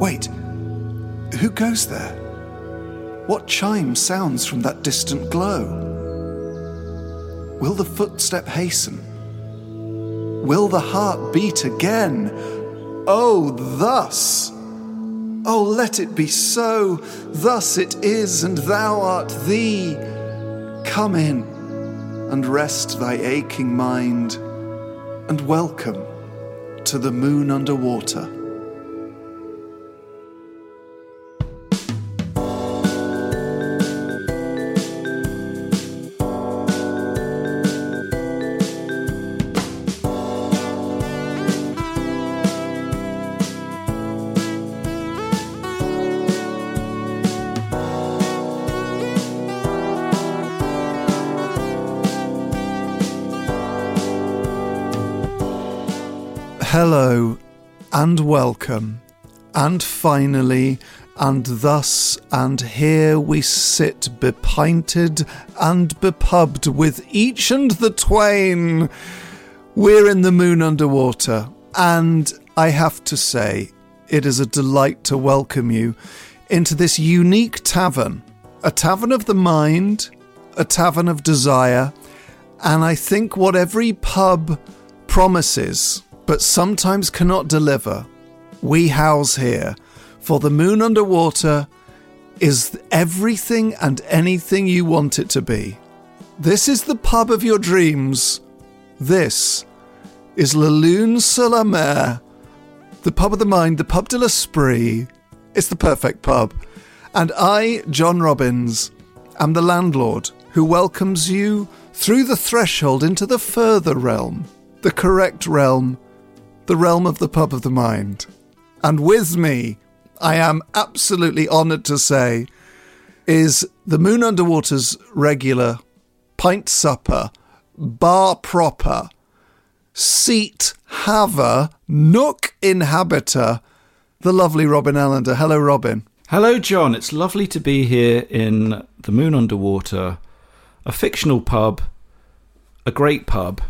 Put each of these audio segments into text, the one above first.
Wait. Who goes there? What chime sounds from that distant glow? Will the footstep hasten? Will the heart beat again? Oh, thus! Oh, let it be so! Thus it is, and thou art thee! Come in and rest thy aching mind, and welcome to the moon underwater. Hello and welcome, and finally, and thus and here we sit bepinted and bepubbed with each and the twain. We're in the moon underwater, and I have to say, it is a delight to welcome you into this unique tavern, a tavern of the mind, a tavern of desire, and I think what every pub promises but sometimes cannot deliver, we house here, for the moon underwater is everything and anything you want it to be. This is the pub of your dreams. This is La Lune sur la Mer, the pub of the mind, the pub de l'esprit. It's the perfect pub. And I, John Robins, am the landlord who welcomes you through the threshold into the further realm, the correct realm the realm of the pub of the mind. And with me, I am absolutely honoured to say, is the Moon Underwater's regular pint supper, bar proper, seat haver, nook inhabiter, the lovely Robin Allender. Hello, Robin. Hello, John. It's lovely to be here in the Moon Underwater, a fictional pub, a great pub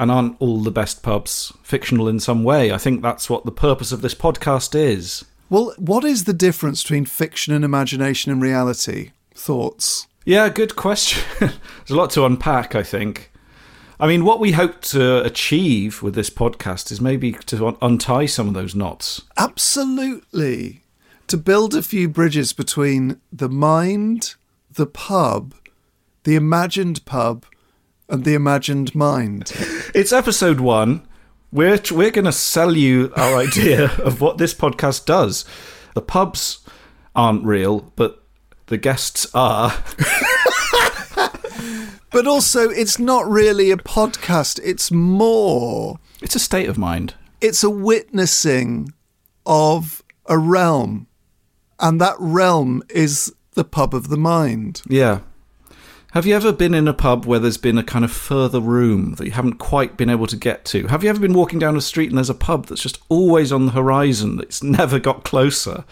and aren't all the best pubs fictional in some way? I think that's what the purpose of this podcast is. Well, what is the difference between fiction and imagination and reality? Thoughts? Yeah, good question. There's a lot to unpack, I think. I mean, what we hope to achieve with this podcast is maybe to untie some of those knots. Absolutely. To build a few bridges between the mind, the pub, the imagined pub, and the imagined mind. It's episode one. We're we're going to sell you our idea of what this podcast does. The pubs aren't real, but the guests are. but also, it's not really a podcast. It's more. It's a state of mind. It's a witnessing of a realm, and that realm is the pub of the mind. Yeah. Have you ever been in a pub where there's been a kind of further room that you haven't quite been able to get to? Have you ever been walking down a street and there's a pub that's just always on the horizon that's never got closer?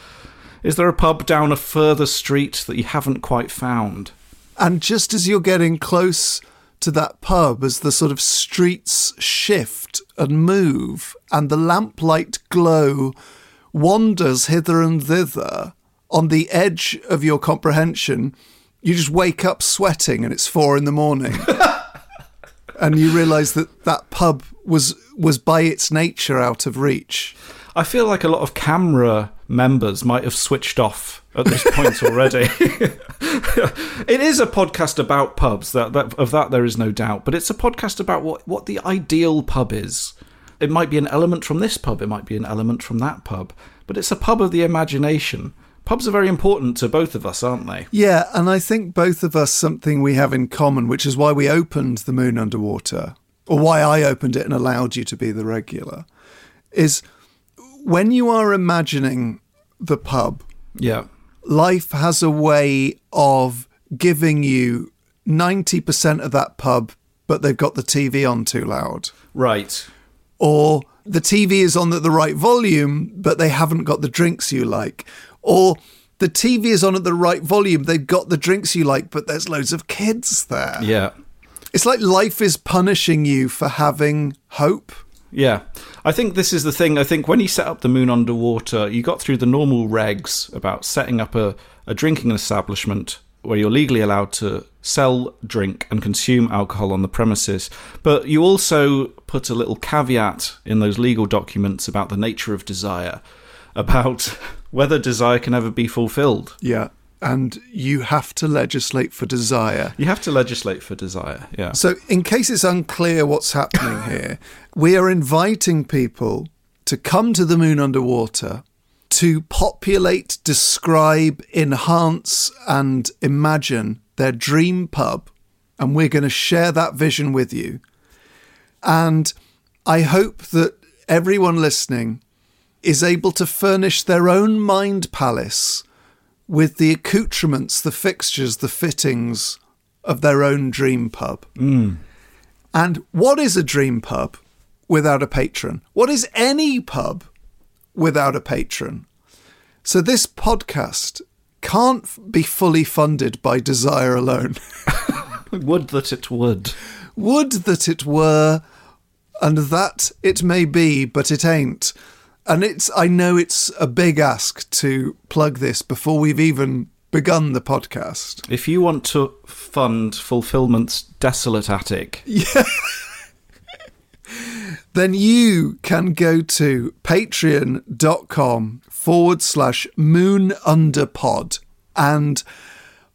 Is there a pub down a further street that you haven't quite found? And just as you're getting close to that pub as the sort of streets shift and move and the lamplight glow wanders hither and thither on the edge of your comprehension, you just wake up sweating and it's four in the morning. and you realize that that pub was was by its nature out of reach. I feel like a lot of camera members might have switched off at this point already. it is a podcast about pubs. That, that of that there is no doubt. But it's a podcast about what what the ideal pub is. It might be an element from this pub. It might be an element from that pub. But it's a pub of the imagination. Pubs are very important to both of us, aren't they? Yeah, and I think both of us something we have in common, which is why we opened the Moon Underwater, or why I opened it and allowed you to be the regular, is when you are imagining the pub, Yeah. life has a way of giving you 90% of that pub, but they've got the TV on too loud. Right. Or the TV is on at the right volume, but they haven't got the drinks you like. Or the TV is on at the right volume, they've got the drinks you like, but there's loads of kids there. Yeah. It's like life is punishing you for having hope. Yeah. I think this is the thing. I think when you set up the moon underwater, you got through the normal regs about setting up a, a drinking establishment where you're legally allowed to sell, drink, and consume alcohol on the premises. But you also put a little caveat in those legal documents about the nature of desire, about whether desire can ever be fulfilled. Yeah. And you have to legislate for desire. You have to legislate for desire. Yeah. So, in case it's unclear what's happening here, we are inviting people to come to the moon underwater to populate, describe, enhance, and imagine their dream pub. And we're going to share that vision with you. And I hope that everyone listening is able to furnish their own mind palace with the accoutrements, the fixtures, the fittings of their own dream pub. Mm. And what is a dream pub without a patron? What is any pub without a patron? So this podcast can't be fully funded by desire alone. Would that it would. Would that it were, and that it may be, but it ain't. And it's I know it's a big ask to plug this before we've even begun the podcast. If you want to fund Fulfillment's desolate attic, then you can go to patreon.com forward slash moon under pod and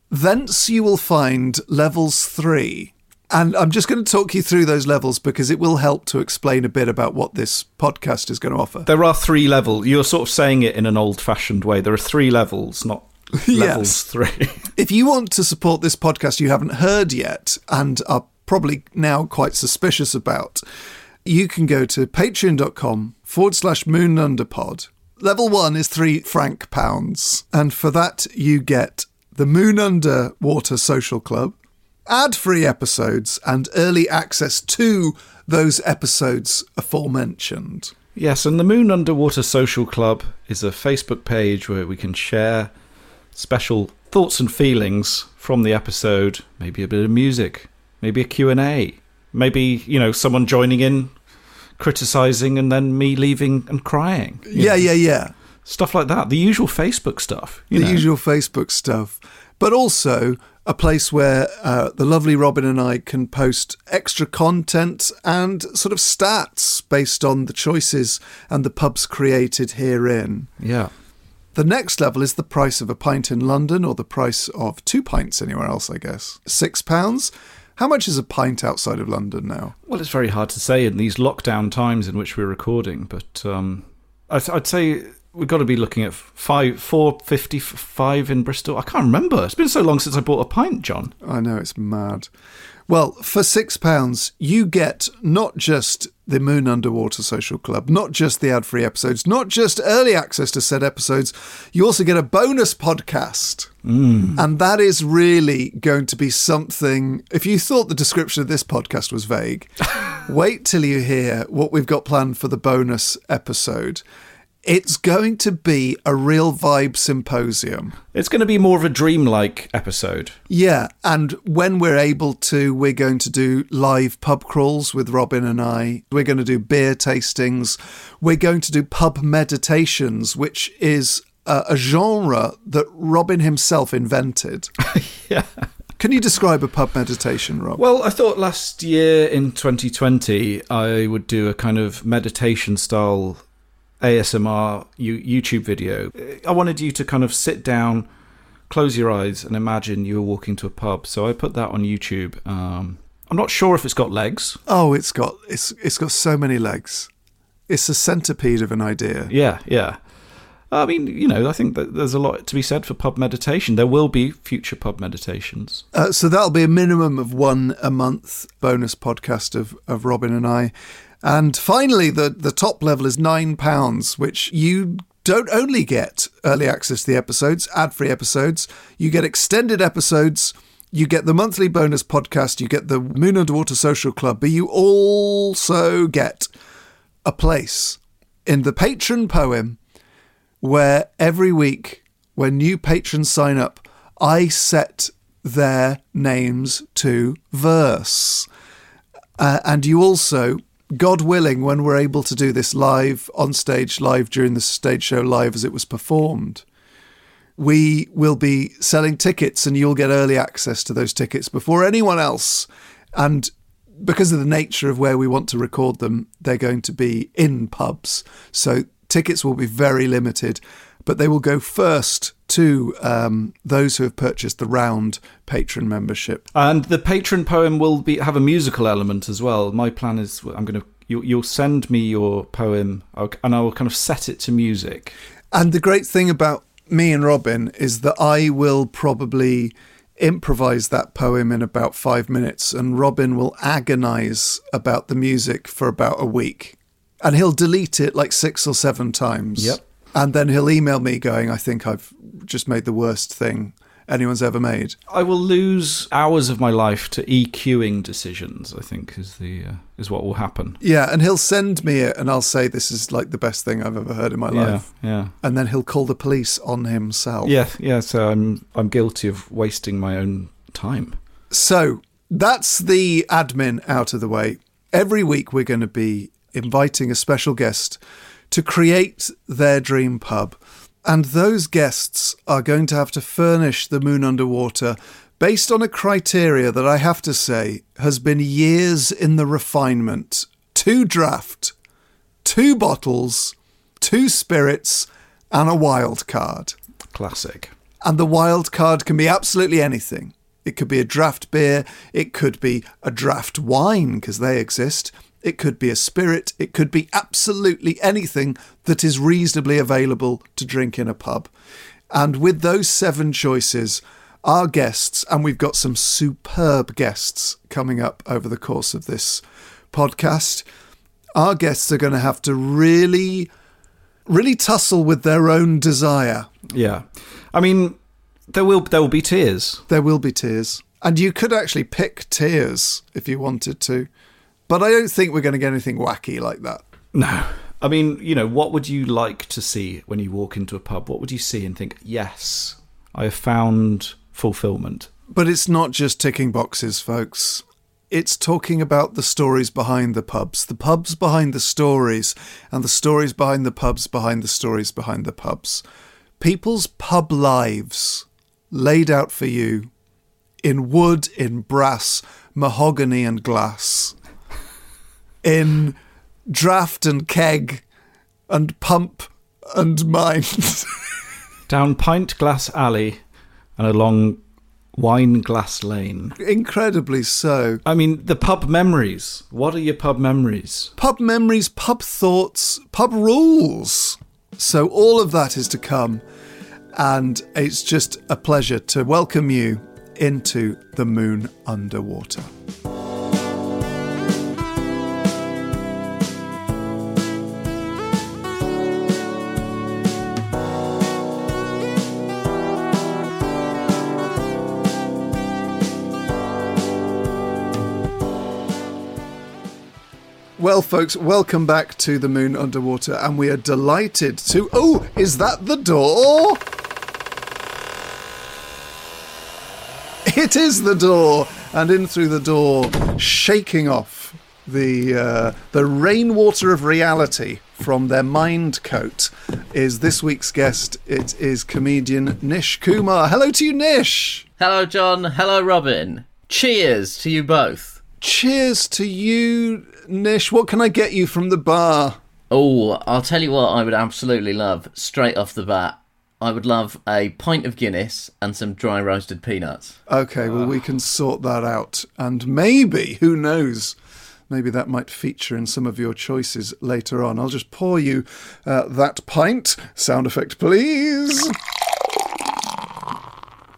thence you will find levels three. And I'm just going to talk you through those levels because it will help to explain a bit about what this podcast is going to offer. There are three levels. You're sort of saying it in an old fashioned way. There are three levels, not levels three. If you want to support this podcast you haven't heard yet and are probably now quite suspicious about, you can go to patreon.com forward slash moon underpod. Level one is three franc pounds. And for that, you get the Moon Underwater Social Club, ad free episodes, and early access to those episodes aforementioned. yes, and the Moon Underwater Social Club is a Facebook page where we can share special thoughts and feelings from the episode, maybe a bit of music, maybe a Q&A, maybe, you know, someone joining in criticizing and then me leaving and crying. Yeah, know, yeah, yeah. Stuff like that. The usual Facebook stuff. You the know. usual Facebook stuff, but also a place where uh, the lovely Robin and I can post extra content and sort of stats based on the choices and the pubs created herein. Yeah. The next level is the price of a pint in London or the price of two pints anywhere else, I guess. Six pounds. How much is a pint outside of London now? Well, it's very hard to say in these lockdown times in which we're recording, but um, I'd, I'd say we've got to be looking at five, four fifty five in Bristol. I can't remember. It's been so long since I bought a pint, John. I know it's mad. Well, for six pounds, you get not just the Moon Underwater Social Club, not just the ad free episodes, not just early access to said episodes, you also get a bonus podcast. Mm. And that is really going to be something. If you thought the description of this podcast was vague, wait till you hear what we've got planned for the bonus episode. It's going to be a real vibe symposium. It's going to be more of a dreamlike episode. Yeah, and when we're able to, we're going to do live pub crawls with Robin and I. We're going to do beer tastings. We're going to do pub meditations, which is a, a genre that Robin himself invented. yeah. Can you describe a pub meditation, Rob? Well, I thought last year in 2020 I would do a kind of meditation style ASMR YouTube video. I wanted you to kind of sit down, close your eyes, and imagine you were walking to a pub. So I put that on YouTube. Um, I'm not sure if it's got legs. Oh, it's got it's it's got so many legs. It's a centipede of an idea. Yeah, yeah. I mean, you know, I think that there's a lot to be said for pub meditation. There will be future pub meditations. Uh, so that'll be a minimum of one a month bonus podcast of, of Robin and I. And finally, the, the top level is £9, which you don't only get early access to the episodes, ad free episodes, you get extended episodes, you get the monthly bonus podcast, you get the Moon Underwater Social Club, but you also get a place in the patron poem where every week, when new patrons sign up, I set their names to verse. Uh, and you also God willing, when we're able to do this live on stage, live during the stage show, live as it was performed, we will be selling tickets and you'll get early access to those tickets before anyone else. And because of the nature of where we want to record them, they're going to be in pubs. So tickets will be very limited, but they will go first to um, those who have purchased the round patron membership. And the patron poem will be have a musical element as well. My plan is I'm going to you, you'll send me your poem and I will kind of set it to music. And the great thing about me and Robin is that I will probably improvise that poem in about five minutes, and Robin will agonize about the music for about a week. And he'll delete it like six or seven times. Yep. And then he'll email me going, I think I've just made the worst thing anyone's ever made. I will lose hours of my life to EQing decisions. I think is the uh, is what will happen. Yeah, and he'll send me it, and I'll say this is like the best thing I've ever heard in my yeah, life. Yeah, and then he'll call the police on himself. Yeah, yeah. So I'm I'm guilty of wasting my own time. So that's the admin out of the way. Every week we're going to be inviting a special guest to create their dream pub. And those guests are going to have to furnish the moon underwater based on a criteria that I have to say has been years in the refinement. Two draft, two bottles, two spirits, and a wild card. Classic. And the wild card can be absolutely anything. It could be a draft beer, it could be a draft wine, because they exist. It could be a spirit. It could be absolutely anything that is reasonably available to drink in a pub. And with those seven choices, our guests, and we've got some superb guests coming up over the course of this podcast, our guests are going to have to really, really tussle with their own desire. Yeah. I mean, there will there will be tears. There will be tears. And you could actually pick tears if you wanted to. But I don't think we're going to get anything wacky like that. No. I mean, you know, what would you like to see when you walk into a pub? What would you see and think, yes, I have found fulfillment? But it's not just ticking boxes, folks. It's talking about the stories behind the pubs, the pubs behind the stories, and the stories behind the pubs behind the stories behind the pubs. People's pub lives laid out for you in wood, in brass, mahogany, and glass in draft and keg and pump and mind. Down Pint Glass Alley and along Wine Glass Lane. Incredibly so. I mean, the pub memories. What are your pub memories? Pub memories, pub thoughts, pub rules. So, all of that is to come. And it's just a pleasure to welcome you into the moon underwater. Well, folks, welcome back to the Moon Underwater, and we are delighted to. Oh, is that the door? It is the door, and in through the door, shaking off the uh, the rainwater of reality from their mind coat, is this week's guest. It is comedian Nish Kumar. Hello to you, Nish. Hello, John. Hello, Robin. Cheers to you both. Cheers to you, Nish. What can I get you from the bar? Oh, I'll tell you what I would absolutely love straight off the bat. I would love a pint of Guinness and some dry roasted peanuts. Okay, well, we can sort that out. And maybe, who knows, maybe that might feature in some of your choices later on. I'll just pour you uh, that pint. Sound effect, please.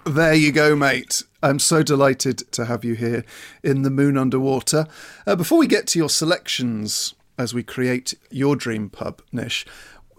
There you go, mate. I'm so delighted to have you here in the moon underwater. Uh, before we get to your selections as we create your dream pub, Nish,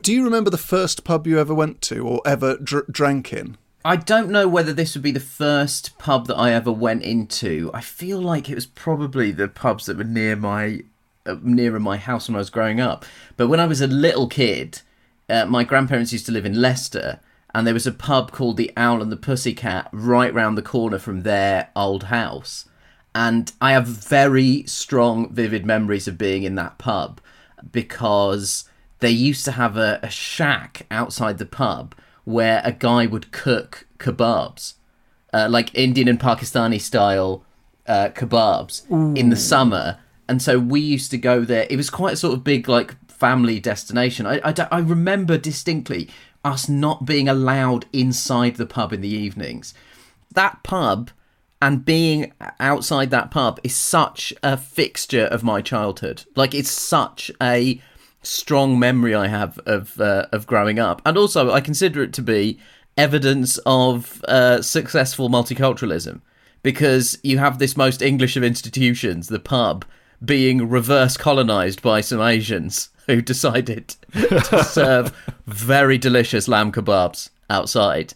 do you remember the first pub you ever went to or ever dr- drank in? I don't know whether this would be the first pub that I ever went into. I feel like it was probably the pubs that were near my uh, nearer my house when I was growing up. But when I was a little kid, uh, my grandparents used to live in Leicester, and there was a pub called the Owl and the Pussycat right round the corner from their old house. And I have very strong, vivid memories of being in that pub because they used to have a, a shack outside the pub where a guy would cook kebabs, uh, like Indian and Pakistani style uh, kebabs in the summer. And so we used to go there. It was quite a sort of big, like, family destination. I, I, I remember distinctly us not being allowed inside the pub in the evenings. That pub and being outside that pub is such a fixture of my childhood. Like, it's such a strong memory I have of uh, of growing up, and also I consider it to be evidence of uh, successful multiculturalism because you have this most English of institutions, the pub, being reverse colonized by some Asians who decided to serve very delicious lamb kebabs outside,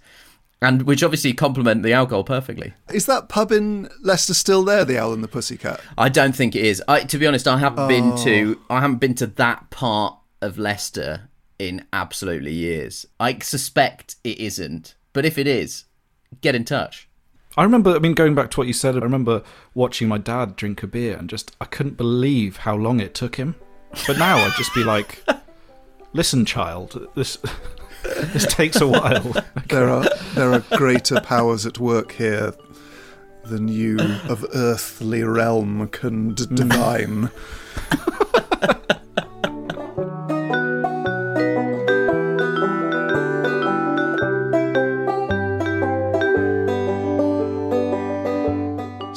and which obviously complement the alcohol perfectly. Is that pub in Leicester still there, the Owl and the Pussycat? I don't think it is. I, to be honest, I haven't been oh. to I haven't been to that part of Leicester in absolutely years. I suspect it isn't, but if it is, get in touch. I remember, I mean, going back to what you said, I remember watching my dad drink a beer and just, I couldn't believe how long it took him. But now I'd just be like, listen, child, this this takes a while. There are there are greater powers at work here than you of earthly realm can d- mm. divine.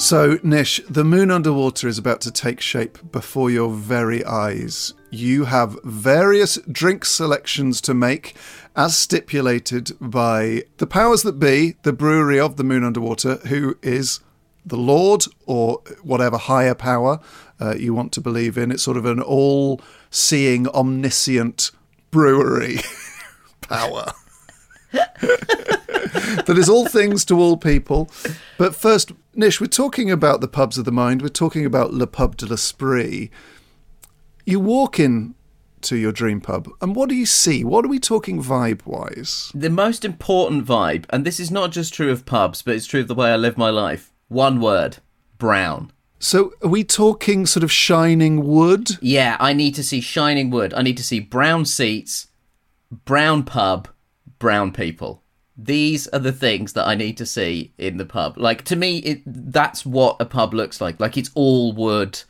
So, Nish, the moon underwater is about to take shape before your very eyes. You have various drink selections to make, as stipulated by the powers that be, the brewery of the moon underwater, who is the Lord or whatever higher power uh, you want to believe in. It's sort of an all seeing, omniscient brewery power that is all things to all people. But first, Nish, we're talking about the pubs of the mind. We're talking about Le Pub de l'Esprit. You walk in to your dream pub, and what do you see? What are we talking vibe wise? The most important vibe, and this is not just true of pubs, but it's true of the way I live my life. One word: brown. So, are we talking sort of shining wood? Yeah, I need to see shining wood. I need to see brown seats, brown pub, brown people. These are the things that I need to see in the pub. Like to me, it, that's what a pub looks like. Like it's all wood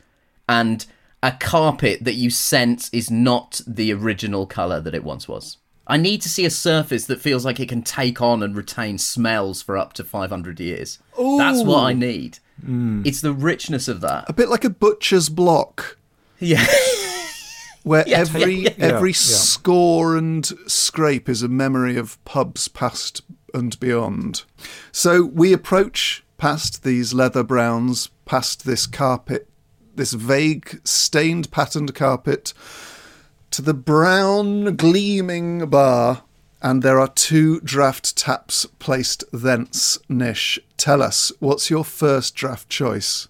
and a carpet that you sense is not the original color that it once was. I need to see a surface that feels like it can take on and retain smells for up to 500 years. That's what I need. Hmm. It's the richness of that. A bit like a butcher's block. Yeah. Where every yeah, yeah. every Yeah, yeah. score and scrape is a memory of pubs past and beyond. So we approach past these leather browns, past this carpet, this vague stained patterned carpet, to the brown gleaming bar, and there are two draft taps placed thence. Nish, tell us what's your first draft choice?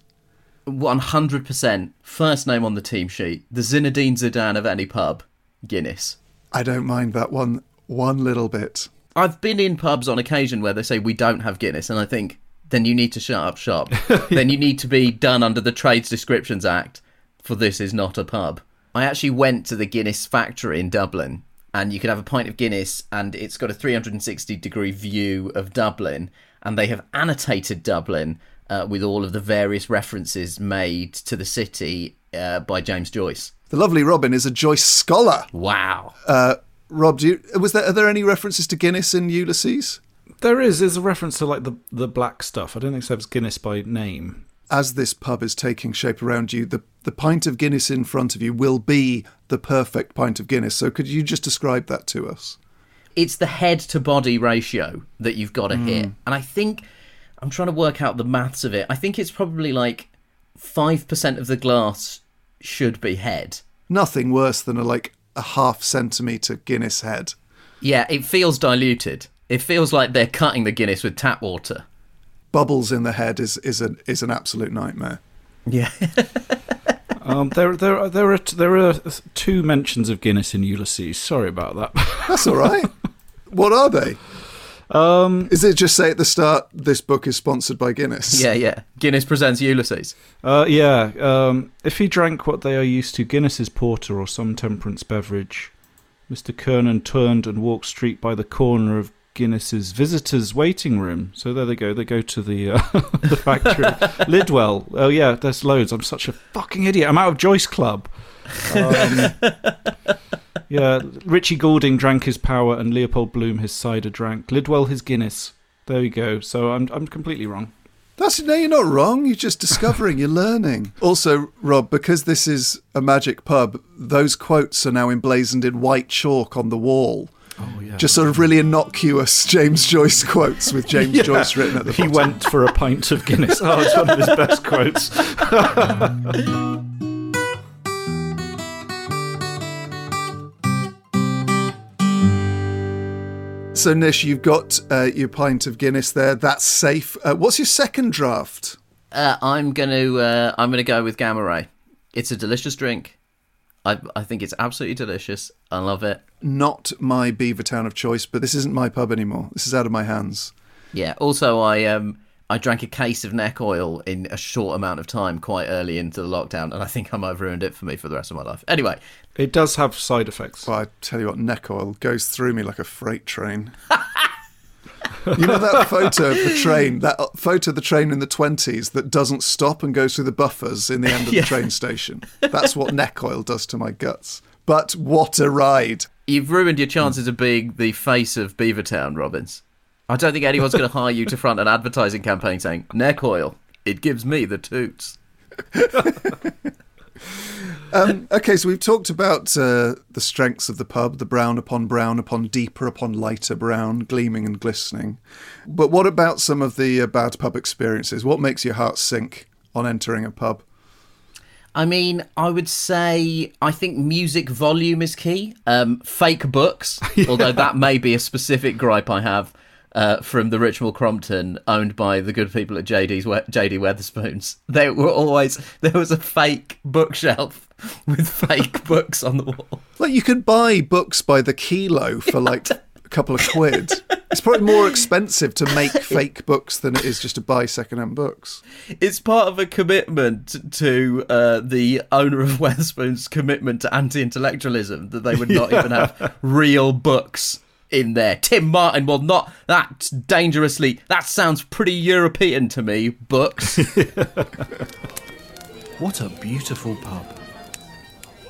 100% first name on the team sheet, the Zinedine Zidane of any pub, Guinness. I don't mind that one one little bit. I've been in pubs on occasion where they say we don't have Guinness, and I think then you need to shut up shop. then you need to be done under the Trades Descriptions Act, for this is not a pub. I actually went to the Guinness factory in Dublin, and you could have a pint of Guinness, and it's got a 360 degree view of Dublin, and they have annotated Dublin uh, with all of the various references made to the city uh, by James Joyce. The lovely Robin is a Joyce scholar. Wow. Uh, Rob, do you, was there are there any references to Guinness in Ulysses? There is. There's a reference to like the the black stuff. I don't think so. It's Guinness by name. As this pub is taking shape around you, the the pint of Guinness in front of you will be the perfect pint of Guinness. So could you just describe that to us? It's the head to body ratio that you've got to hit, and I think I'm trying to work out the maths of it. I think it's probably like five percent of the glass should be head. Nothing worse than a like a half centimeter Guinness head. Yeah, it feels diluted. It feels like they're cutting the Guinness with tap water. Bubbles in the head is is an is an absolute nightmare. Yeah. Um, there, there, there are there are two mentions of Guinness in Ulysses. Sorry about that. That's all right. what are they? Um, Is it just say at the start this book is sponsored by Guinness? yeah, yeah. Guinness presents Ulysses. uh, yeah. Um, if he drank what they are used to, Guinness's porter or some temperance beverage, Mr. Kernan turned and walked straight by the corner of Guinness's visitors' waiting room. So there they go. They go to the uh, the factory. Lidwell. Oh yeah, there's loads. I'm such a fucking idiot. I'm out of Joyce Club. Um, yeah, Richie Goulding drank his power, and Leopold Bloom his cider drank. Lidwell his Guinness. There we go. So I'm I'm completely wrong. That's no, you're not wrong. You're just discovering. you're learning. Also, Rob, because this is a magic pub, those quotes are now emblazoned in white chalk on the wall. Oh yeah. Just sort of really innocuous James Joyce quotes with James Yeah. Joyce written at the He bottom. went for a pint of Guinness. Oh, it's one of his best quotes. So, Nish, you've got uh, your pint of Guinness there. That's safe. Uh, what's your second draft? Uh, I'm gonna uh, I'm gonna go with Gamma Ray. It's a delicious drink. I I think it's absolutely delicious. I love it. Not my Beavertown of choice, but this isn't my pub anymore. This is out of my hands. Yeah. Also, I um I drank a case of neck oil in a short amount of time, quite early into the lockdown, and I think I might have ruined it for me for the rest of my life. Anyway, It does have side effects. Well, I tell you what, neck oil goes through me like a freight train. you know that photo of the train, that uh, photo of the train in the 20s that doesn't stop and goes through the buffers in the end of the train station? That's what neck oil does to my guts. But what a ride. you've ruined your chances of being the face of Beavertown, Robins. I don't think anyone's going to hire you to front an advertising campaign saying neck oil. It gives me the toots. Um, okay, so we've talked about uh, the strengths of the pub the brown upon brown upon deeper upon lighter brown, gleaming and glistening. But what about some of the uh, bad pub experiences? What makes your heart sink on entering a pub? I mean, I would say I think music volume is key. Um, fake books, although that may be a specific gripe I have uh, from the Richmal Crompton, owned by the good people at JD's JD Wetherspoons. They were always there was a fake bookshelf with fake books on the wall. Like you could buy books by the kilo for like a couple of quid. It's probably more expensive to make fake books than it is just to buy secondhand books. It's part of a commitment to uh, the owner of Wetherspoons' commitment to anti-intellectualism that they would not even have real books in there. Tim Martin will not. That dangerously. That sounds pretty European to me. Books. What a beautiful pub.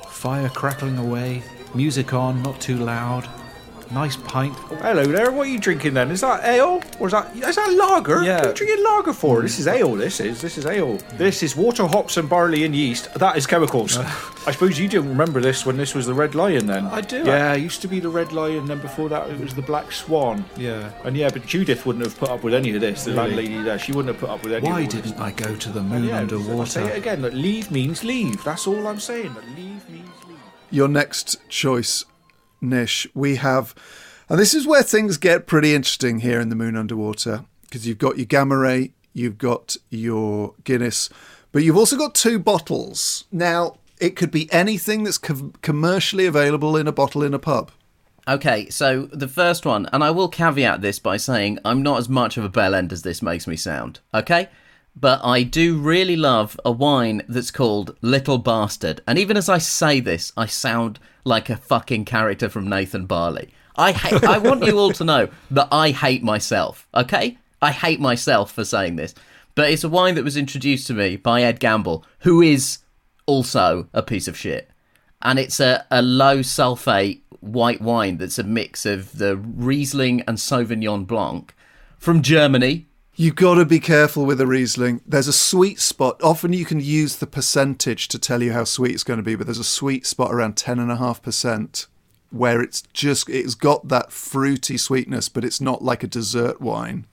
Fire crackling away, music on, not too loud. Nice pint. Hello there. What are you drinking then? Is that ale or is that is that lager? Yeah. What are you drinking lager for? Hmm. This is ale. This is this is ale. Hmm. This is water, hops, and barley and yeast. That is chemicals. Uh. I suppose you didn't remember this when this was the Red Lion then. I do. Yeah, it used to be the Red Lion. Then before that, it was the Black Swan. Yeah. And yeah, but Judith wouldn't have put up with any of this. The landlady there, she wouldn't have put up with any. Why of all didn't I go to the moon Yeah, I say it underwater? again. That leave means leave. That's all I'm saying. That leave means leave. Your next choice, Nish, we have, and this is where things get pretty interesting here in the Moon Underwater, because you've got your Gamma Ray, you've got your Guinness, But you've also got two bottles. Now, it could be anything that's com- commercially available in a bottle in a pub. Okay, so the first one, and I will caveat this by saying I'm not as much of a bell end as this makes me sound, okay? But I do really love a wine that's called Little Bastard. And even as I say this, I sound like a fucking character from Nathan Barley. I hate, I want you all to know that I hate myself, okay? I hate myself for saying this. But it's a wine that was introduced to me by Ed Gamble, who is also a piece of shit. And it's a, a low sulfate white wine that's a mix of the Riesling and Sauvignon Blanc from Germany. You got to be careful with a Riesling. There's a sweet spot. Often you can use the percentage to tell you how sweet it's going to be, but there's a sweet spot around 10.5% where it's just, it's got that fruity sweetness, but it's not like a dessert wine.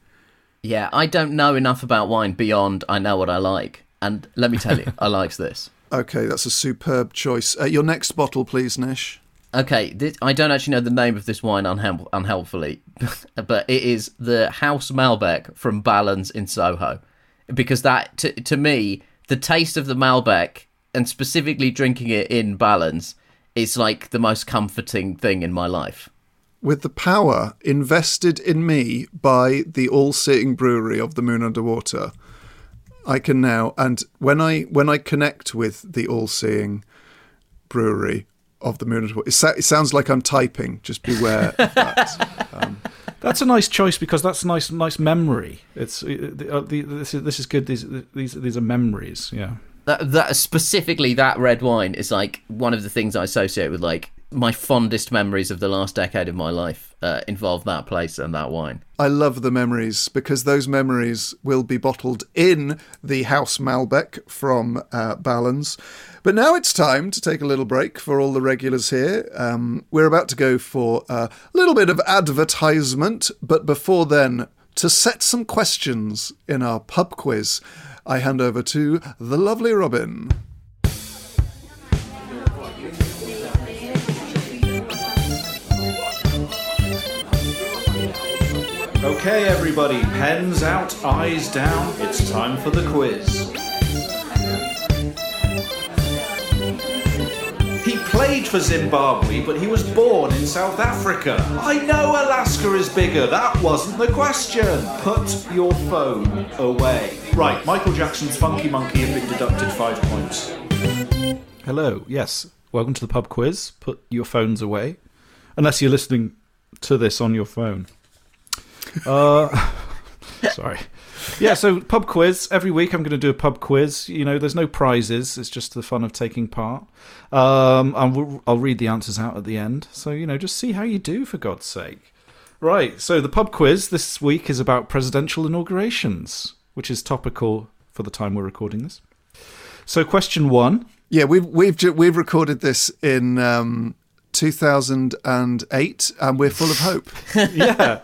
Yeah, I don't know enough about wine beyond I know what I like. And let me tell you, I likes this. Okay, that's a superb choice. Uh, your next bottle, please, Nish. Okay, this, I don't actually know the name of this wine unhelp- unhelpfully, but it is the House Malbec from Balans in Soho. Because that, to, to me, the taste of the Malbec, and specifically drinking it in Balans is like the most comforting thing in my life. With the power invested in me by the all-seeing brewery of the Moon Underwater, I can now, and when I when I connect with the all-seeing brewery of the Moon Underwater, it, sa- it sounds like I'm typing. Just beware of that. Um, That's a nice choice because that's a nice, nice memory. It's uh, the, uh, the, this is this is good. These these these are memories. Yeah. That, that specifically that red wine is like one of the things I associate with like my fondest memories of the last decade of my life uh, involve that place and that wine. I love the memories because those memories will be bottled in the House Malbec from uh, Balans. But now it's time to take a little break for all the regulars here. Um, we're about to go for a little bit of advertisement, but before then, to set some questions in our pub quiz, I hand over to the lovely Robin. Okay, everybody, pens out, eyes down. It's time for the quiz. Played for Zimbabwe, but he was born in South Africa. I know Alaska is bigger. That wasn't the question. Put your phone away. Right, Michael Jackson's Funky Monkey have been deducted five points. Hello. Yes. Welcome to the pub quiz. Put your phones away, unless you're listening to this on your phone. Uh, sorry. Yeah, so pub quiz. Every week I'm going to do a pub quiz. You know, there's no prizes. It's just the fun of taking part. Um, and we'll, I'll read the answers out at the end. So, you know, just see how you do, for God's sake. Right, so the pub quiz this week is about presidential inaugurations, which is topical for the time we're recording this. So, question one. Yeah, we've we've we've recorded this in um, 2008, and we're full of hope. Yeah,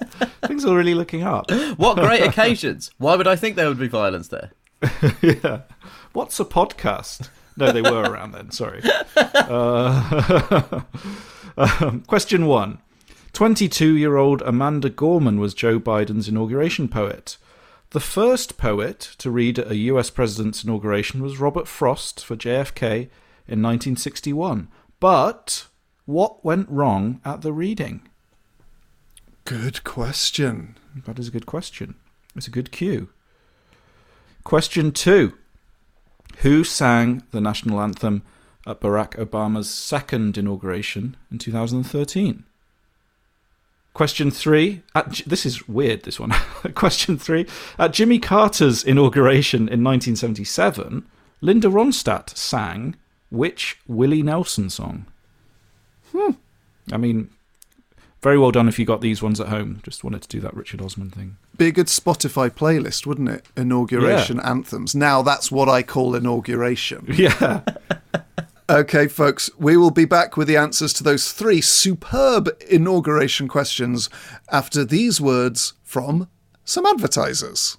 things are really looking up. What great occasions! Why would I think there would be violence there? yeah. What's a podcast? No, they were around then. Sorry. Uh, um, question one 22 year old Amanda Gorman was Joe Biden's inauguration poet. The first poet to read at a US president's inauguration was Robert Frost for JFK in 1961. But what went wrong at the reading? Good question. That is a good question. It's a good cue. Question two Who sang the national anthem at Barack Obama's second inauguration in 2013? Question three. At, this is weird, this one. Question three. At Jimmy Carter's inauguration in 1977, Linda Ronstadt sang which Willie Nelson song? Hmm. I mean, very well done if you got these ones at home. Just wanted to do that Richard Osman thing. Be a good Spotify playlist, wouldn't it? Inauguration anthems. Now that's what I call inauguration. Yeah. Okay, folks, we will be back with the answers to those three superb inauguration questions after these words from some advertisers.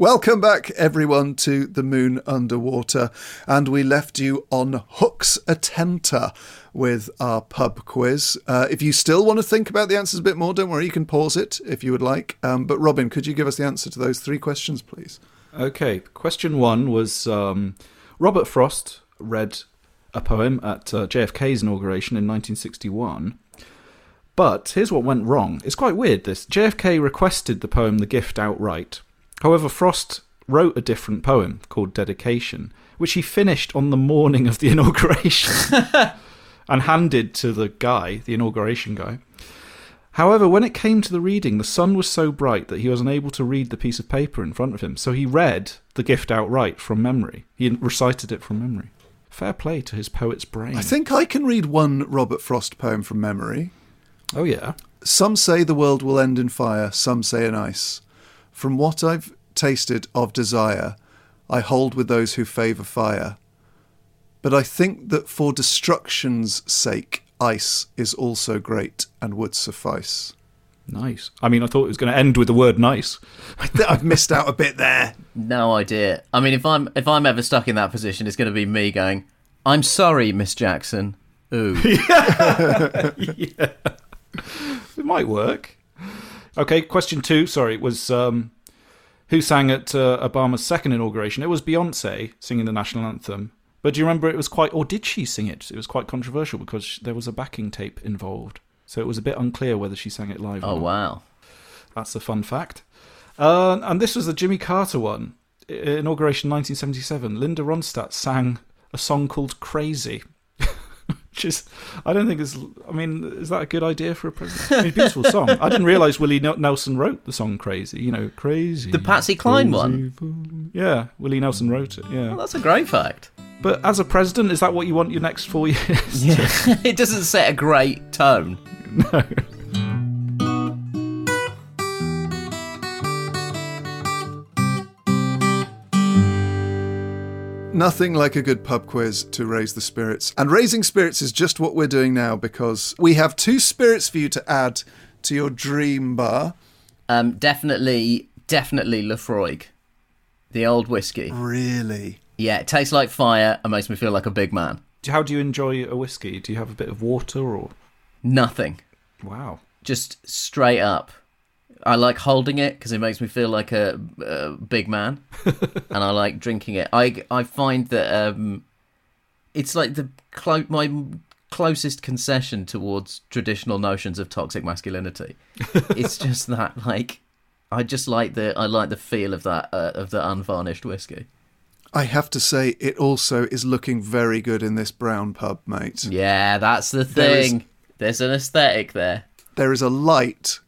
Welcome back, everyone, to The Moon Underwater. And we left you on Hooks Attenta with our pub quiz. Uh, if you still want to think about the answers a bit more, don't worry, you can pause it if you would like. Um, but Robin, could you give us the answer to those three questions, please? Okay, question one was um, Robert Frost read a poem at uh, JFK's inauguration in 1961. But here's what went wrong. It's quite weird, this. JFK requested the poem The Gift outright. However, Frost wrote a different poem called Dedication, which he finished on the morning of the inauguration and handed to the guy, the inauguration guy. However, when it came to the reading, the sun was so bright that he was unable to read the piece of paper in front of him, so he read the gift outright from memory. He recited it from memory. Fair play to his poet's brain. I think I can read one Robert Frost poem from memory. Oh, yeah. Some say the world will end in fire, some say in ice. From what I've tasted of desire, I hold with those who favour fire. But I think that for destruction's sake, ice is also great and would suffice. Nice. I mean, I thought it was going to end with the word nice. I've missed out a bit there. No idea. I mean, if I'm if I'm ever stuck in that position, it's going to be me going, "I'm sorry, Miss Jackson." Ooh. yeah. It might work. Okay, question two. Sorry, it was um, who sang at uh, Obama's second inauguration? It was Beyonce singing the national anthem. But do you remember it was quite, or did she sing it? It was quite controversial because there was a backing tape involved. So it was a bit unclear whether she sang it live. Oh, wow. That's a fun fact. Uh, and this was the Jimmy Carter one. Inauguration 1977. Linda Ronstadt sang a song called Crazy. Which is, I don't think is. I mean, is that a good idea for a president? I mean, beautiful song. I didn't realise Willie Nelson wrote the song "Crazy." You know, "Crazy." The Patsy Cline one. Yeah, Willie Nelson wrote it. Yeah, well, that's a great fact. But as a president, is that what you want your next four years? Yeah, it doesn't set a great tone. No. Nothing like a good pub quiz to raise the spirits. And raising spirits is just what we're doing now because we have two spirits for you to add to your dream bar. Um, definitely, definitely Laphroaig, the old whiskey. Really? Yeah, it tastes like fire and makes me feel like a big man. How do you enjoy a whiskey? Do you have a bit of water or nothing? Wow, just straight up. I like holding it because it makes me feel like a, a big man, and I like drinking it. I I find that um, it's like the clo- my closest concession towards traditional notions of toxic masculinity. it's just that like I just like the I like the feel of that uh, of the unvarnished whiskey. I have to say, it also is looking very good in this brown pub, mate. Yeah, that's the There is- thing. There's an aesthetic there. There is a light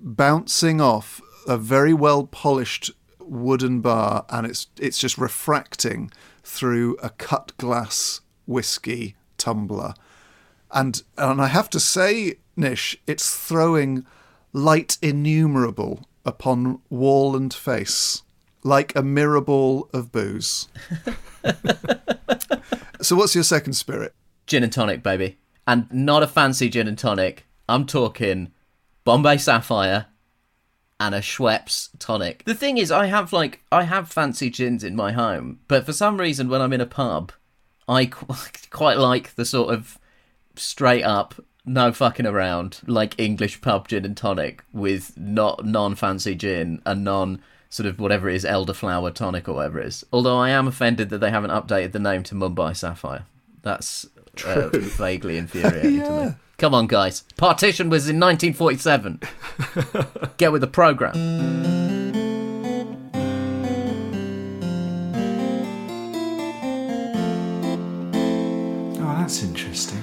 bouncing off a very well polished wooden bar, and it's it's just refracting through a cut glass whiskey tumbler. And and I have to say, Nish, it's throwing light innumerable upon wall and face, like a mirror ball of booze. so, what's your second spirit? Gin and tonic, baby. And not a fancy gin and tonic. I'm talking Bombay Sapphire and a Schweppes tonic. The thing is, I have like I have fancy gins in my home, but for some reason, when I'm in a pub, I qu- quite like the sort of straight up, no fucking around, like English pub gin and tonic with not non fancy gin and non sort of whatever it is, elderflower tonic or whatever it is. Although I am offended that they haven't updated the name to Mumbai Sapphire. That's uh, vaguely infuriating to me. Come on, guys. Partition was in 1947. Get with the program. Oh, that's interesting.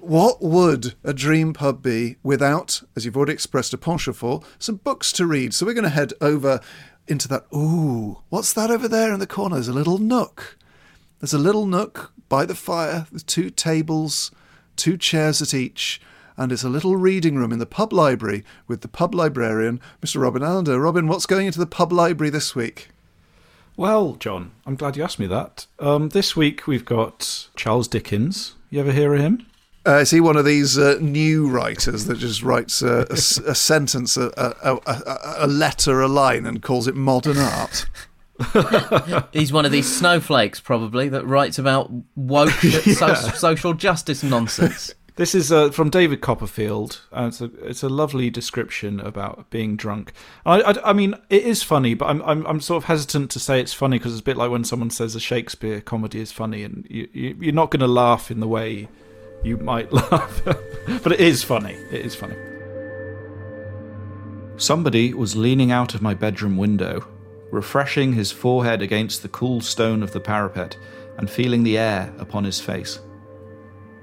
What would a dream pub be without, as you've already expressed a penchant for, some books to read? So we're going to head over into that. Ooh, what's that over there in the corner? There's a little nook. There's a little nook by the fire with two tables, two chairs at each, and it's a little reading room in the pub library with the pub librarian, Mr. Robin Allender. Robin, what's going into the pub library this week? Well, John, I'm glad you asked me that. Um, this week we've got Charles Dickens. You ever hear of him? Uh, is he one of these uh, new writers that just writes a, sentence, a, a, a, a- a letter, a line, and calls it modern art? He's one of these snowflakes, probably, that writes about woke so- social justice nonsense. This is uh, from David Copperfield. Uh, it's, a, it's a lovely description about being drunk. I, I, I mean, it is funny, but I'm, I'm, I'm sort of hesitant to say it's funny because it's a bit like when someone says a Shakespeare comedy is funny, and you, you, you're not going to laugh in the way you might laugh. but it is funny. It is funny. Somebody was leaning out of my bedroom window, refreshing his forehead against the cool stone of the parapet and feeling the air upon his face.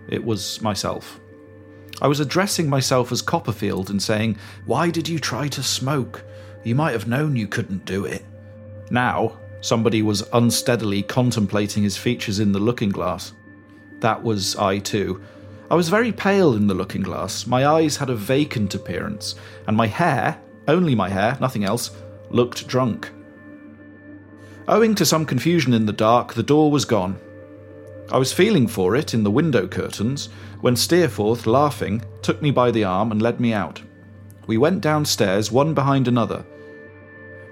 It was myself. I was addressing myself as Copperfield and saying, Why did you try to smoke? You might have known you couldn't do it. Now, somebody was unsteadily contemplating his features in the looking glass. That was I too. I was very pale in the looking glass. My eyes had a vacant appearance, and my hair, only my hair, nothing else, looked drunk. Owing to some confusion in the dark, the door was gone. I was feeling for it in the window curtains when Steerforth, laughing, took me by the arm and led me out. We went downstairs, one behind another.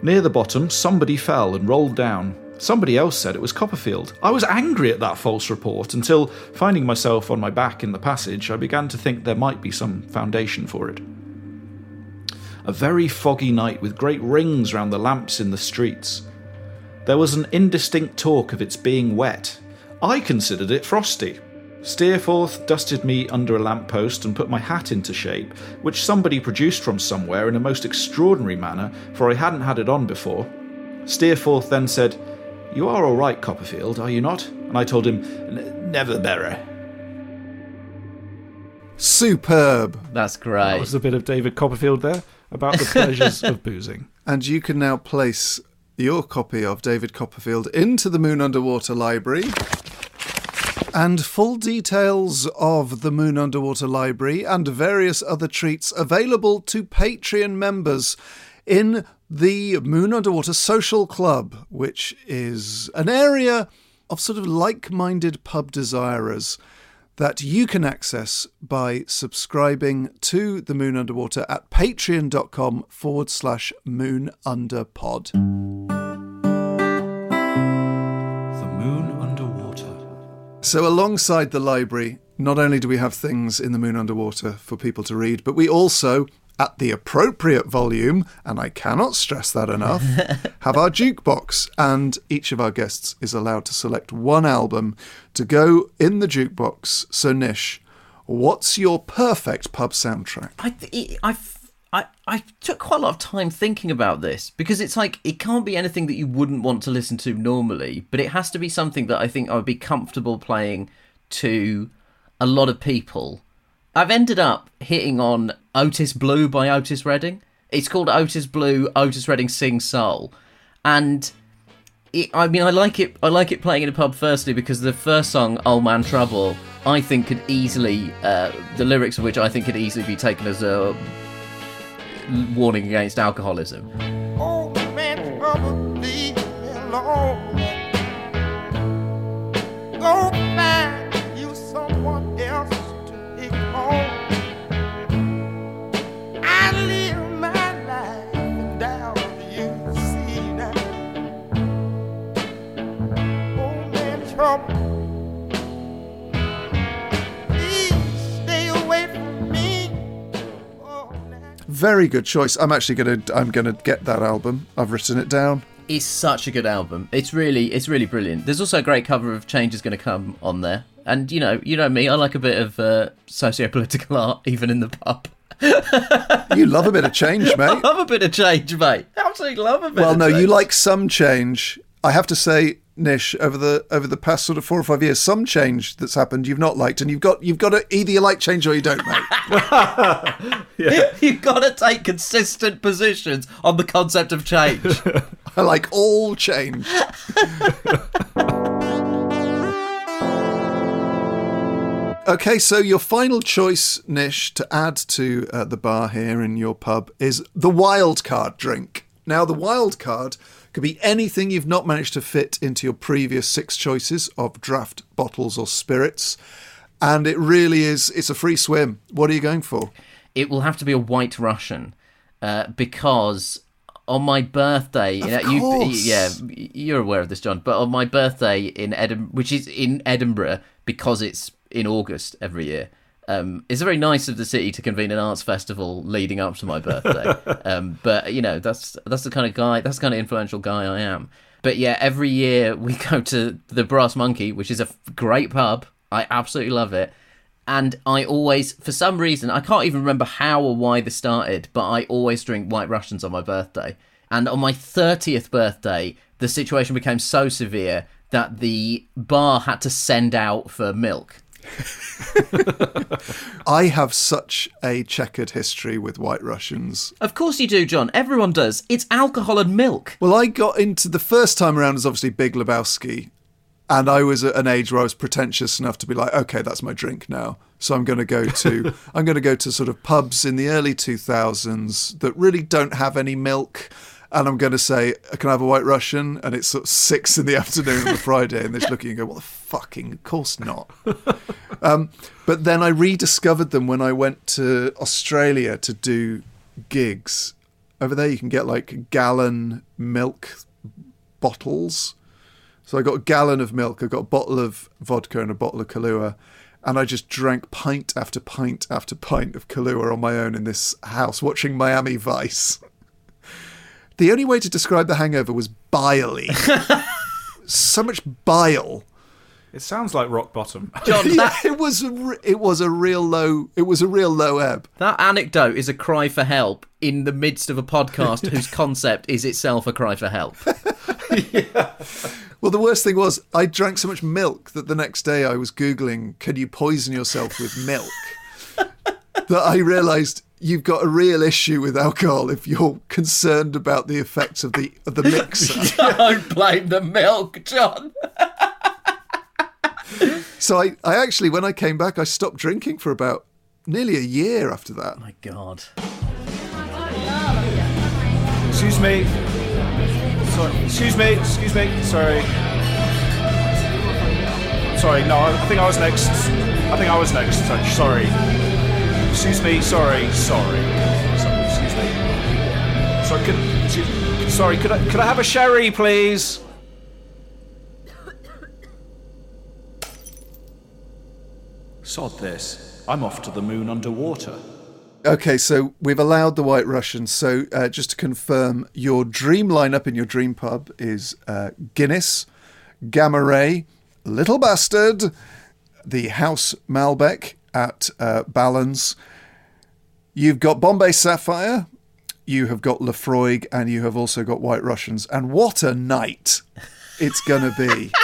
Near the bottom, somebody fell and rolled down. Somebody else said it was Copperfield. I was angry at that false report until, finding myself on my back in the passage, I began to think there might be some foundation for it. A very foggy night with great rings round the lamps in the streets. There was an indistinct talk of its being wet. I considered it frosty. Steerforth dusted me under a lamp post and put my hat into shape, which somebody produced from somewhere in a most extraordinary manner, for I hadn't had it on before. Steerforth then said, You are all right, Copperfield, are you not? And I told him, Never better. Superb. That's That great. was a bit of David Copperfield there about the pleasures of boozing. And you can now place your copy of David Copperfield into the Moon Underwater Library. And full details of the Moon Underwater Library and various other treats available to Patreon members in the Moon Underwater Social Club, which is an area of sort of like minded pub desirers that you can access by subscribing to the Moon Underwater at patreon.com forward slash moon underpod. The moon underwater. So, alongside the library, not only do we have things in the Moon Underwater for people to read, but we also at the appropriate volume, and I cannot stress that enough, have our jukebox. And each of our guests is allowed to select one album to go in the jukebox. So, Nish, what's your perfect pub soundtrack? I, th- I, I, I took quite a lot of time thinking about this because it's like it can't be anything that you wouldn't want to listen to normally, but it has to be something that I think I would be comfortable playing to a lot of people. I've ended up hitting on Otis Blue by Otis Redding. It's called Otis Blue, Otis Redding Sing Soul, and it, I mean, I like it. I like it playing in a pub. Firstly, because the first song, "Old Man Trouble," I think could easily, uh, the lyrics of which I think could easily be taken as a warning against alcoholism. Old man, trouble, leave me alone. Very good choice. I'm actually gonna I'm gonna get that album. I've written it down. It's such a good album. It's really, it's really brilliant. There's also a great cover of "Change Is Going to Come" on there, and you know, you know me. I like a bit of uh, socio-political art, even in the pub. You love a bit of change, I mate. love a bit of change, mate. Absolutely love a bit. Well, no, you like some change. I have to say, Nish, over the over the past sort of four or five years, some change that's happened you've not liked, and you've got you've got to either you like change or you don't, mate. You've got to take consistent positions on the concept of change. I like all change. Okay, so your final choice, Nish, to add to uh, the bar here in your pub is the wild card drink. Now, the wild card could be anything you've not managed to fit into your previous six choices of draft bottles or spirits, and it really is it's a free swim. What are you going for? it will have to be a white Russian uh, because on my birthday, Of you, course. yeah, you're aware of this, John. But on my birthday in Edinburgh, which is in Edinburgh because it's in August every year. Um, it's very nice of the city to convene an arts festival leading up to my birthday. um, but you know, that's that's the kind of guy, that's the kind of influential guy I am. But yeah, every year we go to the Brass Monkey, which is a f- great pub. I absolutely love it. And I always, for some reason, I can't even remember how or why this started, but I always drink White Russians on my birthday. And on my 30th birthday, the situation became so severe that the bar had to send out for milk. I have such a checkered history with White Russians. Of course you do, John. Everyone does. It's alcohol and milk. Well, I got into the first time around was obviously Big Lebowski, and I was at an age where I was pretentious enough to be like, okay, that's my drink now. So I'm going to go to I'm going to go to sort of pubs in the early 2000s that really don't have any milk. And I'm going to say, can I have a White Russian? And it's sort of six in the afternoon on a Friday, and they're just looking and go, what the fucking, of course not. um, but then I rediscovered them when I went to Australia to do gigs. Over there, you can get like gallon milk bottles. So I got a gallon of milk, I got a bottle of vodka and a bottle of Kahlua, and I just drank pint after pint after pint of Kahlua on my own in this house watching Miami Vice. The only way to describe the hangover was biley. so much bile. It sounds like rock bottom. John, yeah, that, it was a re- it was a real low it was a real low ebb. that anecdote is a cry for help in the midst of a podcast whose concept is itself a cry for help. yeah. Well, the worst thing was I drank so much milk that the next day I was googling, "Can you poison yourself with milk?" that I realised you've got a real issue with alcohol if you're concerned about the effects of the of the mixer. Don't blame the milk, John. so I, I actually, when I came back, I stopped drinking for about nearly a year after that. My God. Excuse me. Sorry. Excuse me. Excuse me. Sorry. Sorry. No, I think I was next. I think I was next. So- Sorry. Excuse me. Sorry. Sorry. Excuse me. Sorry. Could, excuse, sorry. Could I could I have a sherry, please? Sod this. I'm off to the moon underwater. Okay, so we've allowed the White Russians. So uh, just to confirm, your dream lineup in your dream pub is uh, Guinness, Gamma Ray, Little Bastard, the House Malbec at uh, Balans. You've got Bombay Sapphire, you have got Laphroaig, and you have also got White Russians. And what a night it's going to be.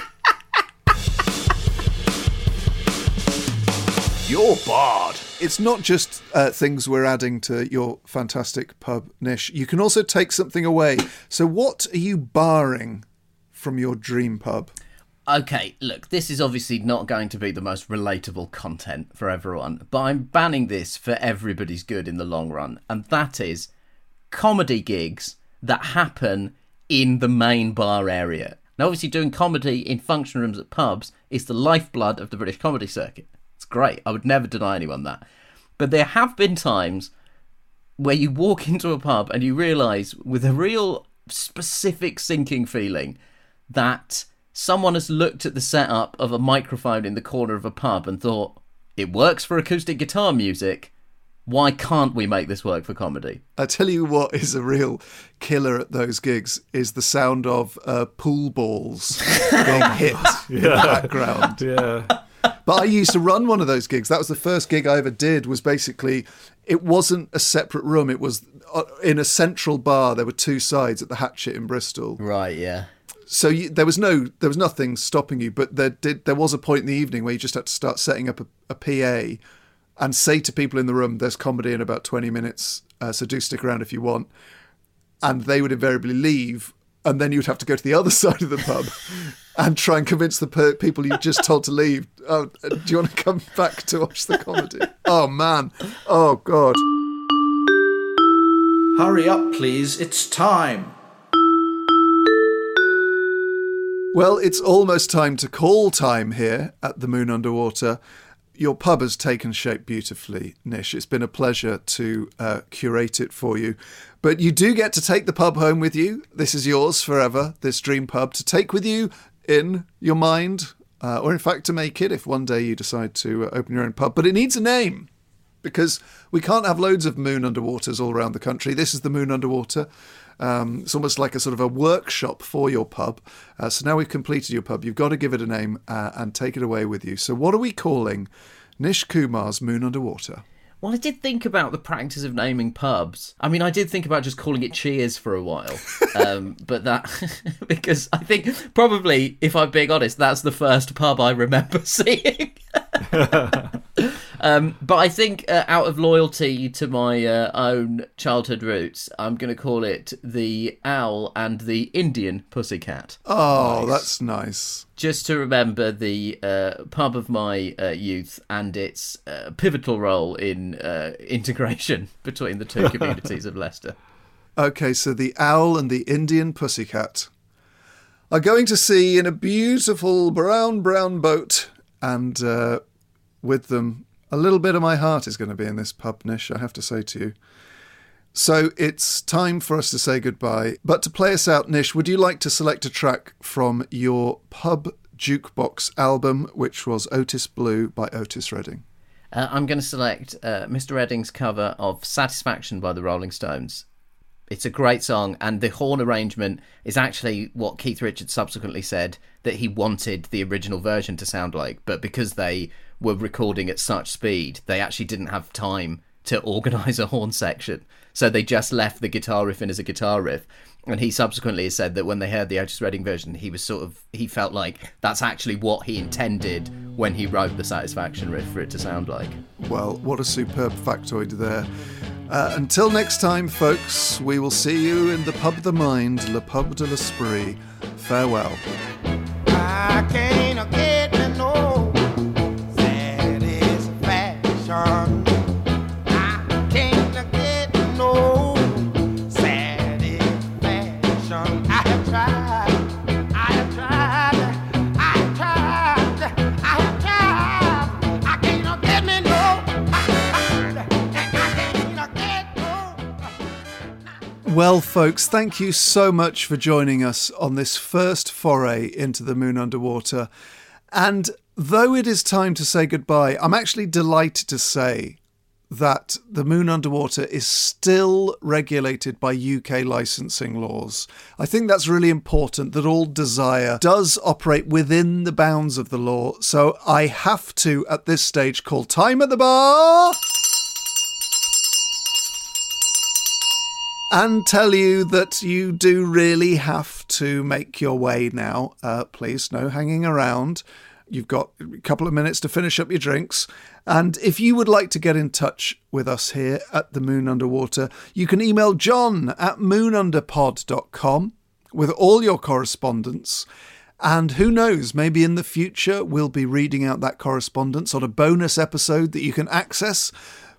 You're barred. It's not just uh, things we're adding to your fantastic pub Nish. You can also take something away. So, what are you barring from your dream pub? Okay, look, this is obviously not going to be the most relatable content for everyone, but I'm banning this for everybody's good in the long run, and that is comedy gigs that happen in the main bar area. Now, obviously, doing comedy in function rooms at pubs is the lifeblood of the British comedy circuit. It's great. I would never deny anyone that. But there have been times where you walk into a pub and you realise, with a real specific sinking feeling, that someone has looked at the setup of a microphone in the corner of a pub and thought, it works for acoustic guitar music. Why can't we make this work for comedy? I tell you what is a real killer at those gigs is the sound of uh, pool balls being hit in the background. Yeah. But I used to run one of those gigs. That was the first gig I ever did. Was basically, it wasn't a separate room. It was uh, in a central bar. There were two sides at the Hatchet in Bristol. Right, yeah. So you, there was no, there was nothing stopping you. But there did, there was a point in the evening where you just had to start setting up a, a PA, and say to people in the room, "There's comedy in about 20 minutes, uh, so do stick around if you want." And they would invariably leave, and then you'd have to go to the other side of the pub and try and convince the per- people you just told to leave. Oh, uh, do you want to come back to watch the comedy? Oh man, oh god. Hurry up, please. It's time. Well, it's almost time to call time here at the Moon Underwater. Your pub has taken shape beautifully, Nish. It's been a pleasure to uh, curate it for you. But you do get to take the pub home with you. This is yours forever, this dream pub, to take with you in your mind, uh, or in fact to make it if one day you decide to uh, open your own pub. But it needs a name because we can't have loads of moon underwaters all around the country. This is the moon underwater. Um, it's almost like a sort of a workshop for your pub. Uh, so now we've completed your pub. You've got to give it a name uh, and take it away with you. So what are we calling Nish Kumar's Moon Underwater? Well, I did think about the practice of naming pubs. I mean, I did think about just calling it Cheers for a while, um, but that because I think probably, if I'm being honest, that's the first pub I remember seeing. Um, but I think, uh, out of loyalty to my uh, own childhood roots, I'm going to call it the Owl and the Indian Pussycat. Oh, that's nice. Just to remember the uh, pub of my uh, youth and its uh, pivotal role in uh, integration between the two communities of Leicester. Okay, so the owl and the Indian pussycat are going to sea in a beautiful brown, brown boat, and uh, with them, a little bit of my heart is going to be in this pub, Nish, I have to say to you. So it's time for us to say goodbye. But to play us out, Nish, would you like to select a track from your pub jukebox album, which was Otis Blue by Otis Redding? Uh, I'm going to select uh, Mr. Redding's cover of Satisfaction by the Rolling Stones. It's a great song, and the horn arrangement is actually what Keith Richards subsequently said that he wanted the original version to sound like, but because they were recording at such speed, they actually didn't have time to organise a horn section. So they just left the guitar riff in as a guitar riff. And he subsequently has said that when they heard the Otis Redding version, he was sort of he felt like that's actually what he intended when he wrote the Satisfaction riff for it to sound like. Well, what a superb factoid there. Uh, until next time, folks, we will see you in the pub of the mind, Le Pub de l'Esprit. Farewell. I can't get no satisfaction. I have tried, I have tried, I have tried, I have tried. I can't get me no. Well, folks, thank you so much for joining us on this first foray into the moon underwater. And though it is time to say goodbye, I'm actually delighted to say that the Moon Underwater is still regulated by UK licensing laws. I think that's really important that all desire does operate within the bounds of the law. So I have to, at this stage, call time at the bar. and tell you that you do really have to make your way now. Uh, please, no hanging around. You've got a couple of minutes to finish up your drinks. And if you would like to get in touch with us here at the Moon Underwater, you can email john at moonunderpod.com with all your correspondence. And who knows, maybe in the future we'll be reading out that correspondence on a bonus episode that you can access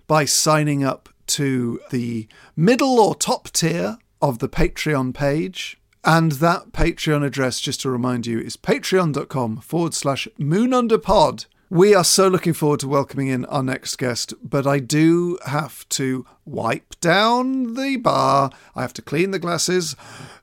by signing up to the middle or top tier of the Patreon page. And that Patreon address, just to remind you, is patreon.com forward slash moonunderpod. We are so looking forward to welcoming in our next guest, but I do have to wipe down the bar. I have to clean the glasses,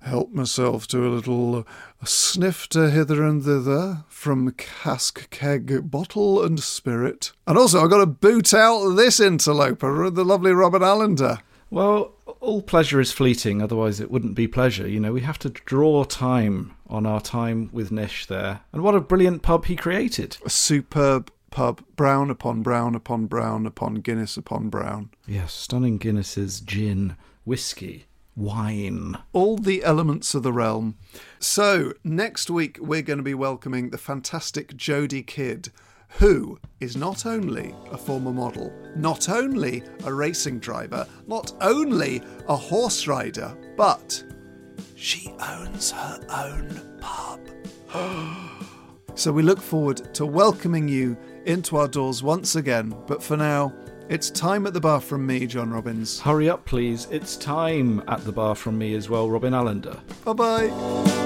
help myself to a little to hither and thither from cask, keg, bottle, and spirit. And also, I've got to boot out this interloper, the lovely Robin Allender. Well, all pleasure is fleeting, otherwise it wouldn't be pleasure. You know, we have to draw time on our time with Nish there. And what a brilliant pub he created. A superb pub, brown upon brown upon brown upon Guinness upon brown. Yes, stunning Guinnesses, gin, whiskey, wine. All the elements of the realm. So, next week we're going to be welcoming the fantastic Jodie Kidd, who is not only a former model, not only a racing driver, not only a horse rider, but she owns her own pub. so we look forward to welcoming you into our doors once again, but for now, it's time at the bar from me, John Robins. Hurry up, please. It's time at the bar from me as well, Robin Allender. Bye bye.